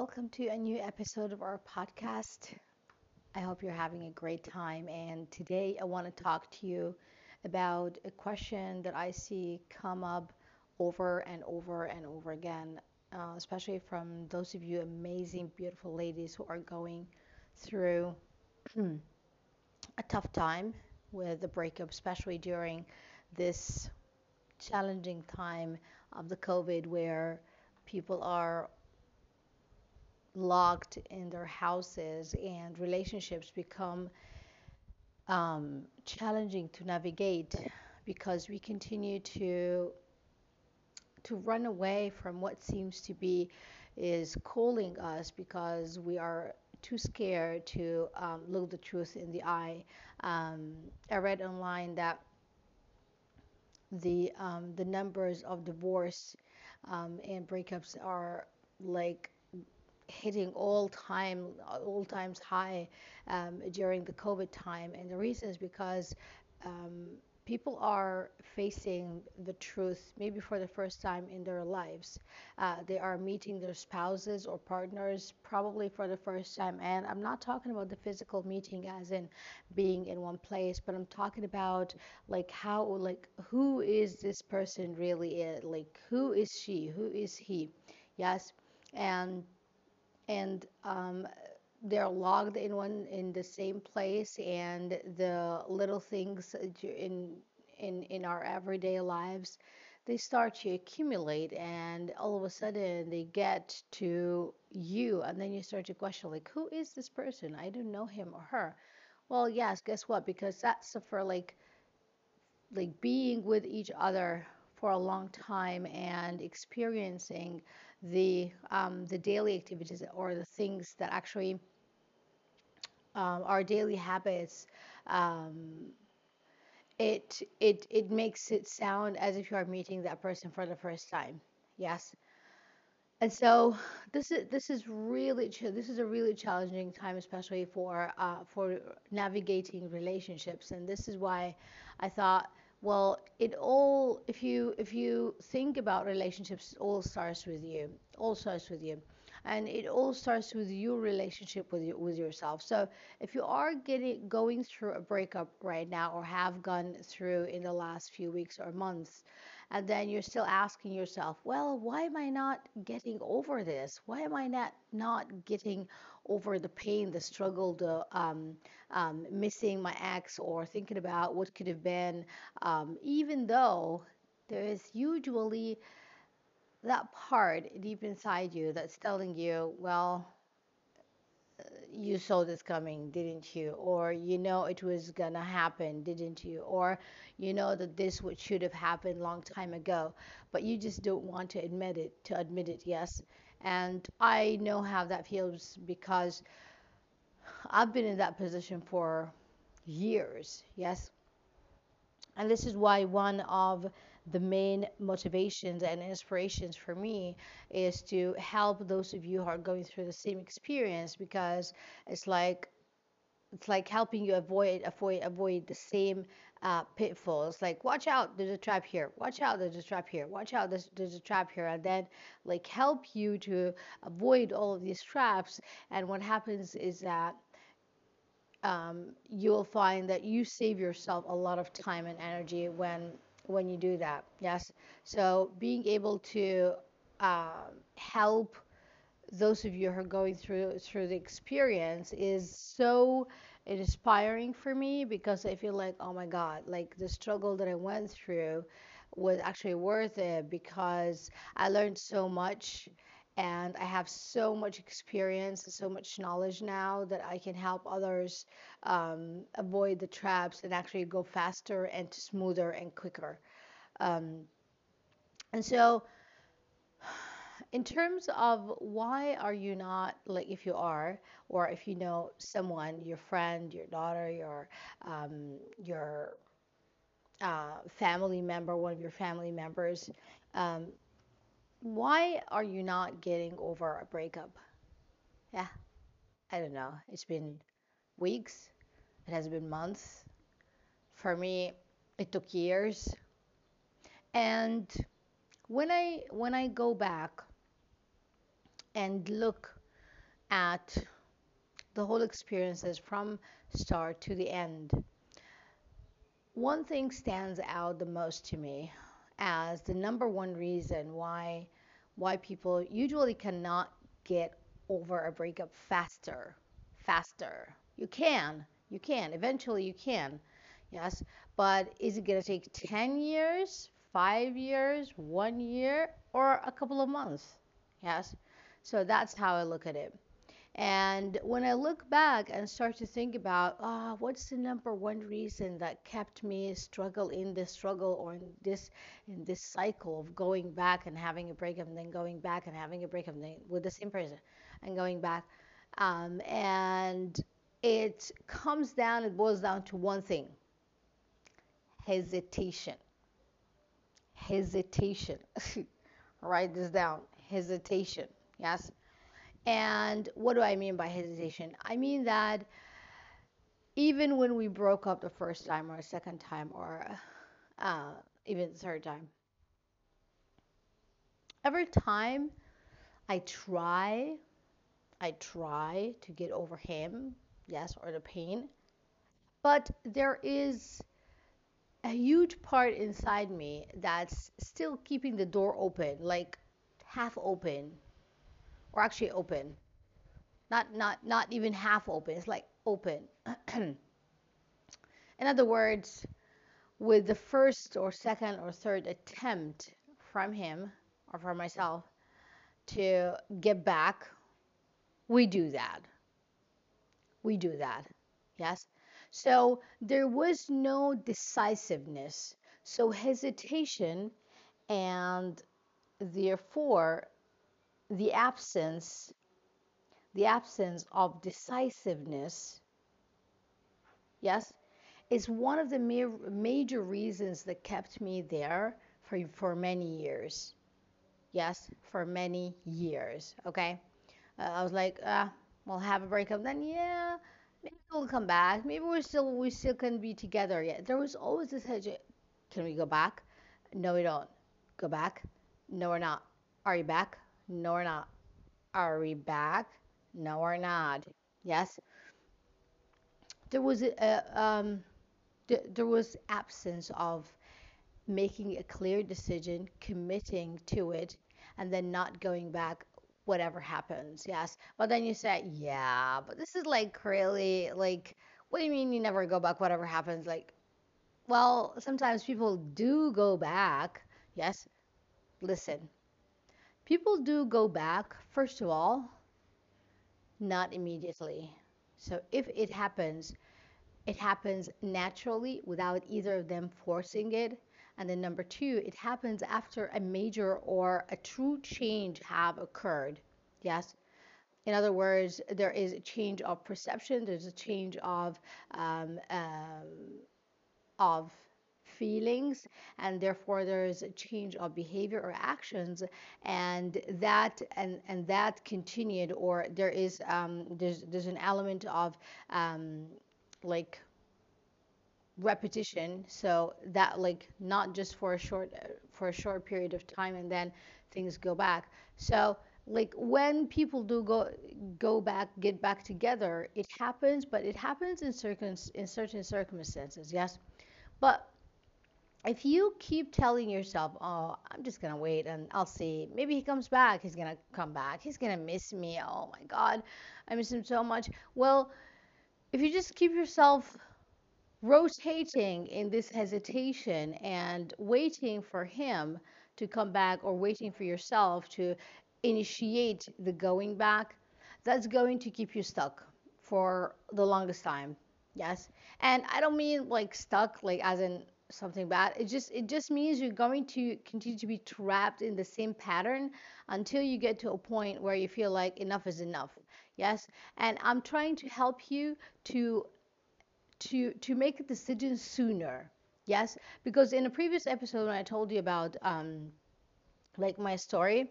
welcome to a new episode of our podcast. I hope you're having a great time. And today I want to talk to you about a question that I see come up over and over and over again, uh, especially from those of you amazing, beautiful ladies who are going through a tough time with the breakup, especially during this challenging time of the COVID where people are locked in their houses and relationships become um, challenging to navigate because we continue to to run away from what seems to be is calling us because we are too scared to um, look the truth in the eye. Um, I read online that the um, the numbers of divorce um, and breakups are like hitting all time all times high um, during the COVID time, and the reason is because um, people are facing the truth maybe for the first time in their lives. Uh, they are meeting their spouses or partners probably for the first time. And I'm not talking about the physical meeting as in being in one place, but I'm talking about like how, like, who is this person really? Like, who is she? Who is he? Yes. And, and, um, they're logged in one in the same place and the little things in in in our everyday lives they start to accumulate and all of a sudden they get to you and then you start to question like who is this person? I don't know him or her. Well yes guess what? Because that's for like like being with each other for a long time and experiencing the um, the daily activities or the things that actually um, our daily habits um, it it it makes it sound as if you are meeting that person for the first time. Yes. And so this is this is really this is a really challenging time especially for uh, for navigating relationships. And this is why i thought well it all if you if you think about relationships all starts with you all starts with you and it all starts with your relationship with with yourself. So if you are getting going through a breakup right now or have gone through in the last few weeks or months, and then you're still asking yourself, well, why am I not getting over this? Why am I not not getting over the pain, the struggle, the um, um, missing my ex, or thinking about what could have been, um, even though there is usually that part deep inside you that's telling you, well, you saw this coming, didn't you? Or you know it was gonna happen, didn't you? Or you know that this would should have happened long time ago, but you just don't want to admit it. To admit it, yes. And I know how that feels because I've been in that position for years, yes. And this is why one of the main motivations and inspirations for me is to help those of you who are going through the same experience because it's like it's like helping you avoid avoid avoid the same uh, pitfalls. Like watch out there's a trap here. Watch out there's a trap here. Watch out there's, there's a trap here. And then like help you to avoid all of these traps. And what happens is that um, you'll find that you save yourself a lot of time and energy when when you do that. Yes. So being able to uh, help those of you who are going through through the experience is so inspiring for me because I feel like oh my god like the struggle that I went through was actually worth it because I learned so much and I have so much experience and so much knowledge now that I can help others um, avoid the traps and actually go faster and smoother and quicker. Um, and so, in terms of why are you not like if you are or if you know someone your friend your daughter your um, your uh, family member one of your family members um, why are you not getting over a breakup? Yeah, I don't know. It's been weeks, it has been months. For me, it took years. And when I when I go back and look at the whole experiences from start to the end, one thing stands out the most to me as the number one reason why why people usually cannot get over a breakup faster faster. You can you can eventually you can yes but is it going to take 10 years 5 years 1 year or a couple of months yes? So that's how i look at it and when I look back and start to think about, ah, oh, what's the number one reason that kept me struggle in this struggle or in this in this cycle of going back and having a breakup and then going back and having a breakup and then with the same person and going back, um, and it comes down, it boils down to one thing: hesitation. Hesitation. Write this down. Hesitation. Yes and what do I mean by hesitation? I mean that even when we broke up the first time or a second time or uh, even the third time, every time I try, I try to get over him, yes, or the pain, but there is a huge part inside me that's still keeping the door open, like half open, or actually open. Not not not even half open. It's like open. In other words, with the first or second or third attempt from him or from myself to get back, we do that. We do that. Yes. So there was no decisiveness. So hesitation and therefore the absence the absence of decisiveness yes is one of the ma- major reasons that kept me there for for many years. Yes for many years okay? Uh, i was like uh, we'll have a breakup then. Yeah maybe we'll come back. Maybe we're still we still can be together. Yet there was always this hedge can we go back? No we don't. Go back? No we're not. Are you back no, we're not. Are we back? No, we're not. Yes. There was a um, th- there was absence of making a clear decision, committing to it, and then not going back whatever happens. Yes. But then you say, yeah, but this is like really like what do you mean you never go back whatever happens? Like well, sometimes people do go back. Yes. Listen, people do go back, first of all, not immediately. So if it happens, it happens naturally without either of them forcing it. And then number two, it happens after a major or a true change have occurred. Yes. In other words, there is a change of perception. There's a change of um, um, of feelings and therefore there's a change of behavior or actions and that and and that continued or there is um, there's there's an element of um, like repetition. So that like not just for a short for a short period of time and then things go back. So like when people do go go back get back together it happens but it happens in certain in certain circumstances yes? But if you keep telling yourself, oh, I'm just going to wait and I'll see, maybe he comes back, he's going to come back, he's going to miss me. Oh my God, I miss him so much. Well, if you just keep yourself rotating in this hesitation and waiting for him to come back or waiting for yourself to initiate the going back, that's going to keep you stuck for the longest time. Yes. And I don't mean like stuck, like as in something bad. It just it just means you're going to continue to be trapped in the same pattern until you get to a point where you feel like enough is enough. Yes? And i'm trying to help you to to to make a decision sooner. Yes? Because in a previous episode when i told you about um like my story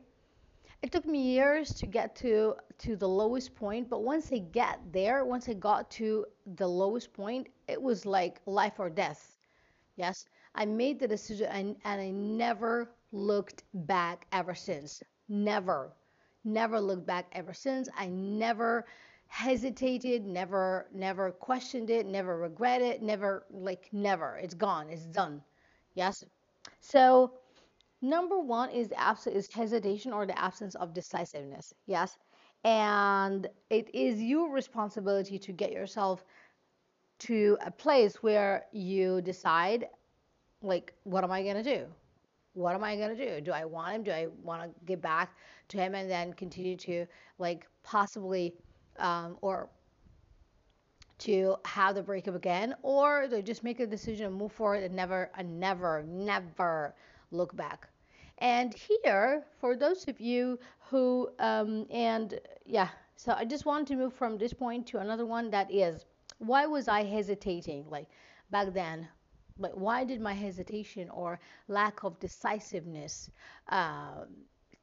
it took me years to get to to the lowest point but once i get there once i got to the lowest point it was like life or death Yes, I made the decision and, and I never looked back ever since. Never. never looked back ever since. I never hesitated, never never questioned it, never regretted, never like never. It's gone. It's done. Yes. So number one is the is hesitation or the absence of decisiveness. Yes. And it is your responsibility to get yourself to a place where you decide like what am I gonna do? What am I gonna do? Do I want him? Do I want to get back to him and then continue to like possibly um, or to have the breakup again, or they just make a decision and move forward and never, and never, never look back. And here, for those of you who, um, and yeah, so I just want to move from this point to another one that is, why was I hesitating like back then? Like, why did my hesitation or lack of decisiveness uh,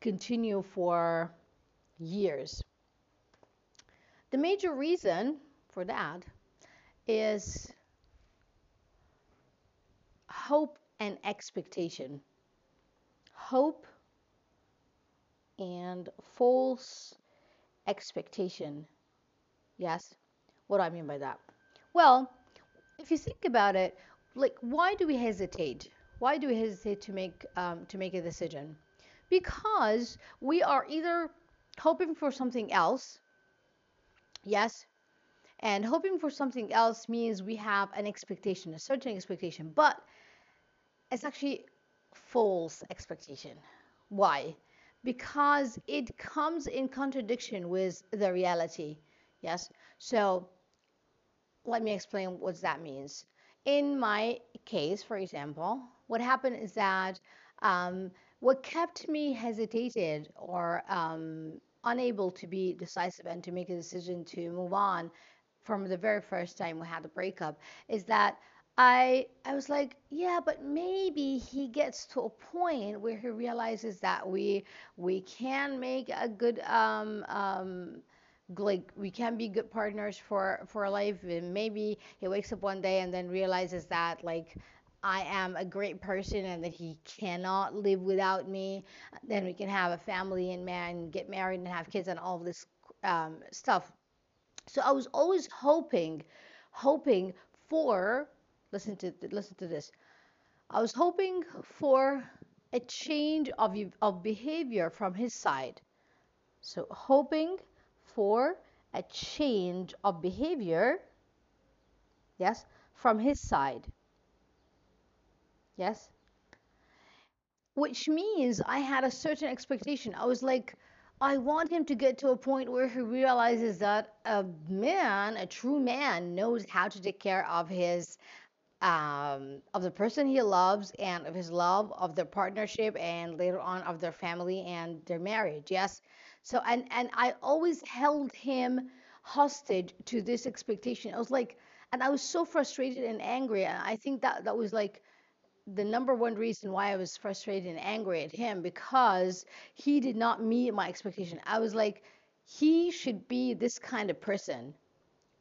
continue for years? The major reason for that is hope and expectation. Hope and false expectation. Yes? What do I mean by that? Well, if you think about it, like why do we hesitate? Why do we hesitate to make um, to make a decision? Because we are either hoping for something else Yes. And hoping for something else means we have an expectation, a certain expectation, but it's actually false expectation. Why? Because it comes in contradiction with the reality. Yes. So let me explain what that means. In my case, for example, what happened is that um, what kept me hesitated or um, unable to be decisive and to make a decision to move on from the very first time we had the breakup is that I I was like, yeah, but maybe he gets to a point where he realizes that we we can make a good um um like we can be good partners for for life and maybe he wakes up one day and then realizes that like I am a great person and that he cannot live without me. Then we can have a family and man get married and have kids and all this um, stuff. So I was always hoping, hoping for listen to listen to this. I was hoping for a change of of behavior from his side. So hoping for a change of behavior, yes, from his side. Yes. Which means I had a certain expectation. I was like, I want him to get to a point where he realizes that a man, a true man, knows how to take care of his um, of the person he loves and of his love of their partnership and later on of their family and their marriage. Yes. So and and I always held him hostage to this expectation. I was like, and I was so frustrated and angry. And I think that that was like the number one reason why I was frustrated and angry at him because he did not meet my expectation. I was like, he should be this kind of person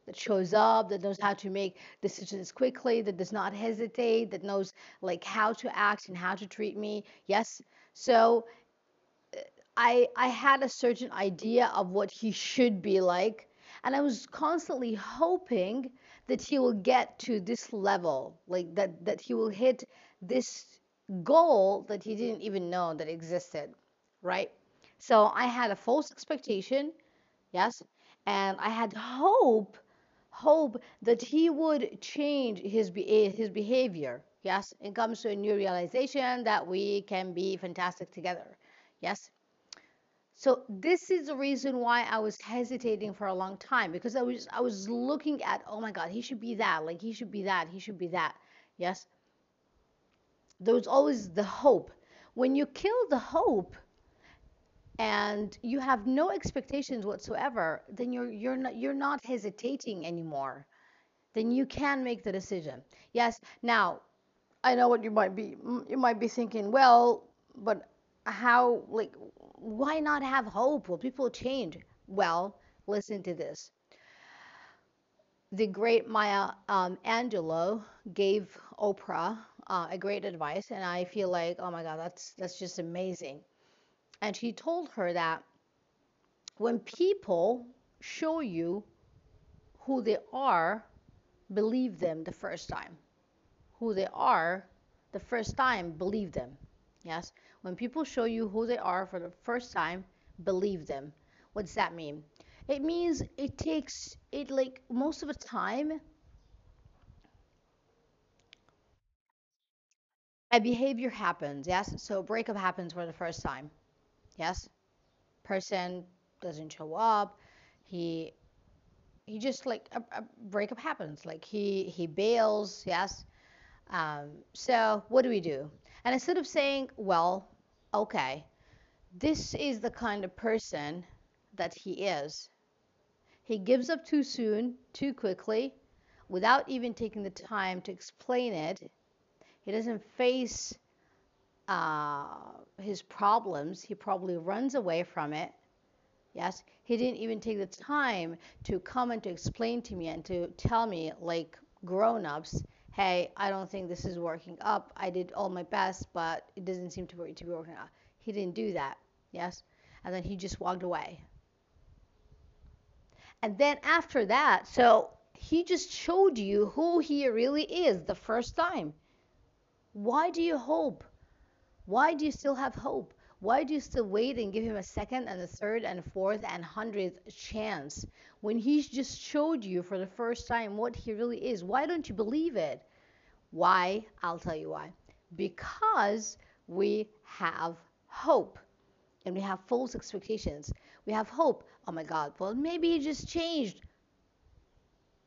that shows up, that knows how to make decisions quickly, that does not hesitate, that knows like how to act and how to treat me. Yes. So uh, I I had a certain idea of what he should be like, and I was constantly hoping that he will get to this level, like that that he will hit this goal that he didn't even know that existed, right? So I had a false expectation, yes, and I had hope, hope that he would change his be- eh, his behavior. Yes, it comes to a new realization that we can be fantastic together. Yes. So this is the reason why I was hesitating for a long time because I was I was looking at oh my god he should be that like he should be that he should be that yes there's always the hope. When you kill the hope and you have no expectations whatsoever, then you're you're not you're not hesitating anymore. Then you can make the decision. Yes. Now, I know what you might be you might be thinking, well, but how like why not have hope? Will people change? Well, listen to this. The great Maya um, Angelou gave Oprah uh, a great advice, and I feel like, oh my God, that's that's just amazing. And she told her that when people show you who they are, believe them the first time. Who they are the first time, believe them. Yes? When people show you who they are for the first time, believe them. What does that mean? It means it takes it like most of the time a behavior happens, yes? So breakup happens for the first time. Yes? Person doesn't show up. He he just like a, a breakup happens. Like he he bails, yes? Um, so what do we do? And instead of saying, well, okay, this is the kind of person that he is. He gives up too soon, too quickly, without even taking the time to explain it. He doesn't face uh, his problems. He probably runs away from it. Yes, he didn't even take the time to come and to explain to me and to tell me, like grown ups, hey, I don't think this is working up. I did all my best, but it doesn't seem to be, to be working out. He didn't do that. Yes, and then he just walked away. And then after that, so he just showed you who he really is the first time. Why do you hope? Why do you still have hope? Why do you still wait and give him a second and a third and a fourth and hundredth chance when he's just showed you for the first time what he really is? Why don't you believe it? Why? I'll tell you why. Because we have hope and we have false expectations. We have hope. Oh my God, well, maybe he just changed.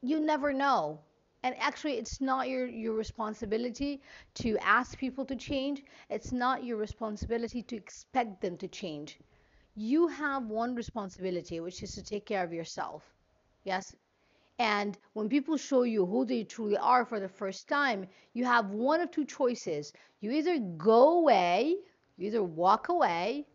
You never know. And actually, it's not your, your responsibility to ask people to change. It's not your responsibility to expect them to change. You have one responsibility, which is to take care of yourself. Yes? And when people show you who they truly are for the first time, you have one of two choices. You either go away, you either walk away,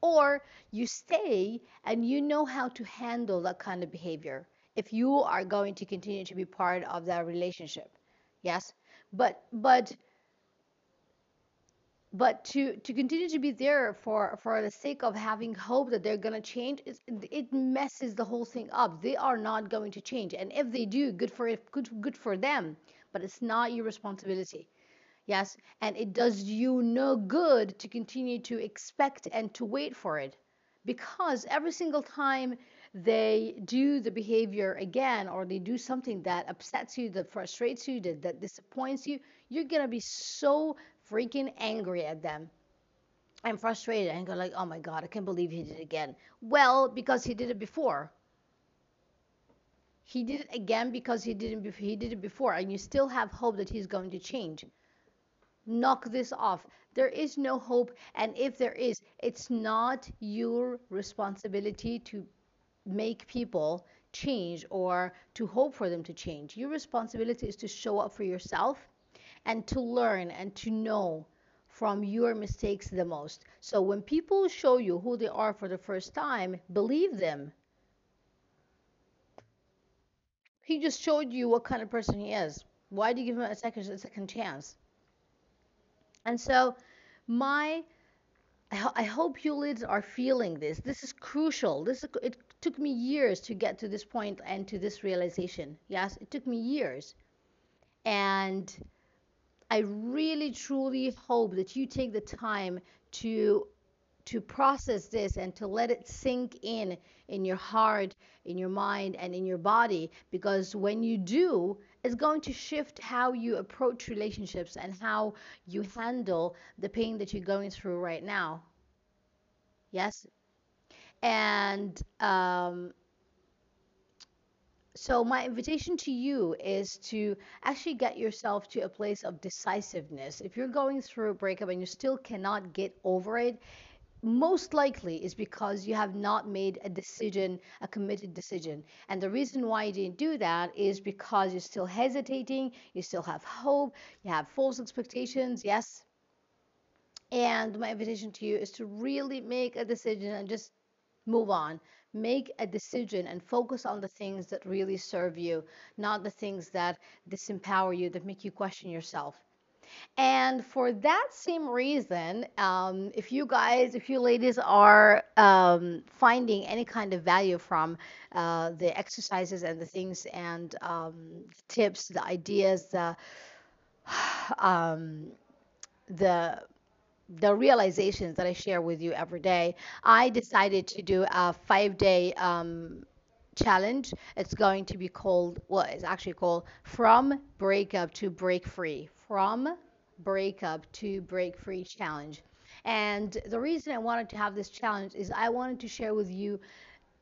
or you stay and you know how to handle that kind of behavior if you are going to continue to be part of that relationship yes? But but but to to continue to be there for for the sake of having hope that they're going to change it, messes the whole thing up. They are not going to change. And if they do good for it good good for them but it's not your responsibility Yes, and it does you no good to continue to expect and to wait for it. Because every single time they do the behavior again or they do something that upsets you, that frustrates you, that, that disappoints you, you're going to be so freaking angry at them. I'm frustrated and go like, oh my God, I can't believe he did it again. Well, because he did it before. He did it again because he didn't he did it before, and you still have hope that he's going to change knock this off. There is no hope, and if there is, it's not your responsibility to make people change or to hope for them to change. Your responsibility is to show up for yourself and to learn and to know from your mistakes the most. So when people show you who they are for the first time, believe them. He just showed you what kind of person he is. Why do you give him a second a second chance? And so, my I hope you lids are feeling this. This is crucial. This is, it took me years to get to this point and to this realization. Yes, it took me years. And I really truly hope that you take the time to to process this and to let it sink in in your heart, in your mind and in your body because when you do, it's going to shift how you approach relationships and how you handle the pain that you're going through right now. Yes? And um, so, my invitation to you is to actually get yourself to a place of decisiveness. If you're going through a breakup and you still cannot get over it, most likely is because you have not made a decision, a committed decision. And the reason why you didn't do that is because you're still hesitating, you still have hope, you have false expectations, yes. And my invitation to you is to really make a decision and just move on. Make a decision and focus on the things that really serve you, not the things that disempower you, that make you question yourself. And for that same reason, um, if you guys, if you ladies are um, finding any kind of value from uh, the exercises and the things and um, tips, the ideas, the um, the the realizations that I share with you every day, I decided to do a five day um, challenge. It's going to be called, well, it's actually called From Breakup to Break Free. From Breakup to Break Free Challenge. And the reason I wanted to have this challenge is I wanted to share with you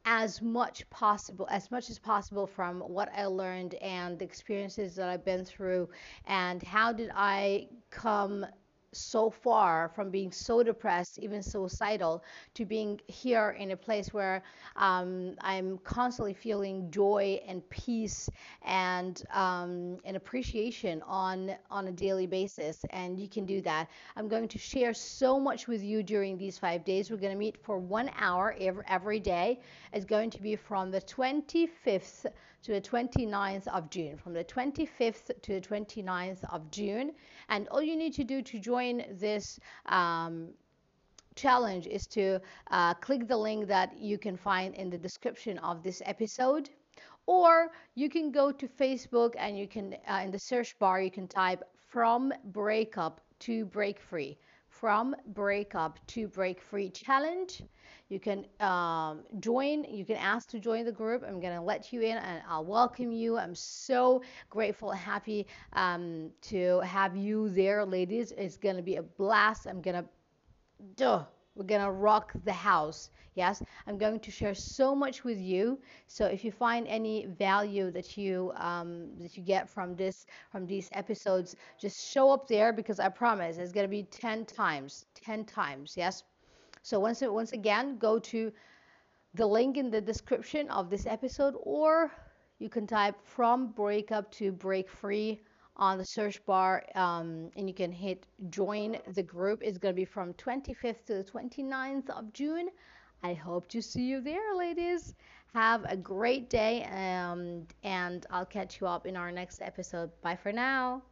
as much possible as much as possible from what I learned and the experiences that I've been through and how did I come so far from being so depressed, even suicidal, to being here in a place where um, I'm constantly feeling joy and peace and um, appreciation on on a daily basis. And you can do that. I'm going to share so much with you during these five days. We're going to meet for one hour every, every day. It's going to be from the 25th to the 29th of June. From the 25th to the 29th of June. And all you need to do to join this um, challenge is to uh, click the link that you can find in the description of this episode. Or you can go to facebook and you can uh, in the search bar you can type from breakup to break free from breakup to break free challenge you can um, join, you can ask to join the group. I'm going to let you in and I'll welcome you. I'm so grateful and happy um, to have you there, ladies. It's going to be a blast. I'm going to, duh, we're going to rock the house. Yes, I'm going to share so much with you. So if you find any value that you um, that you get from this from these episodes, just show up there because I promise it's going to be 10 times, 10 times. Yes. So once once again, go to the link in the description of this episode, or you can type from breakup to break free on the search bar, um, and you can hit join the group. It's gonna be from 25th to the 29th of June. I hope to see you there, ladies. Have a great day, um, and I'll catch you up in our next episode. Bye for now.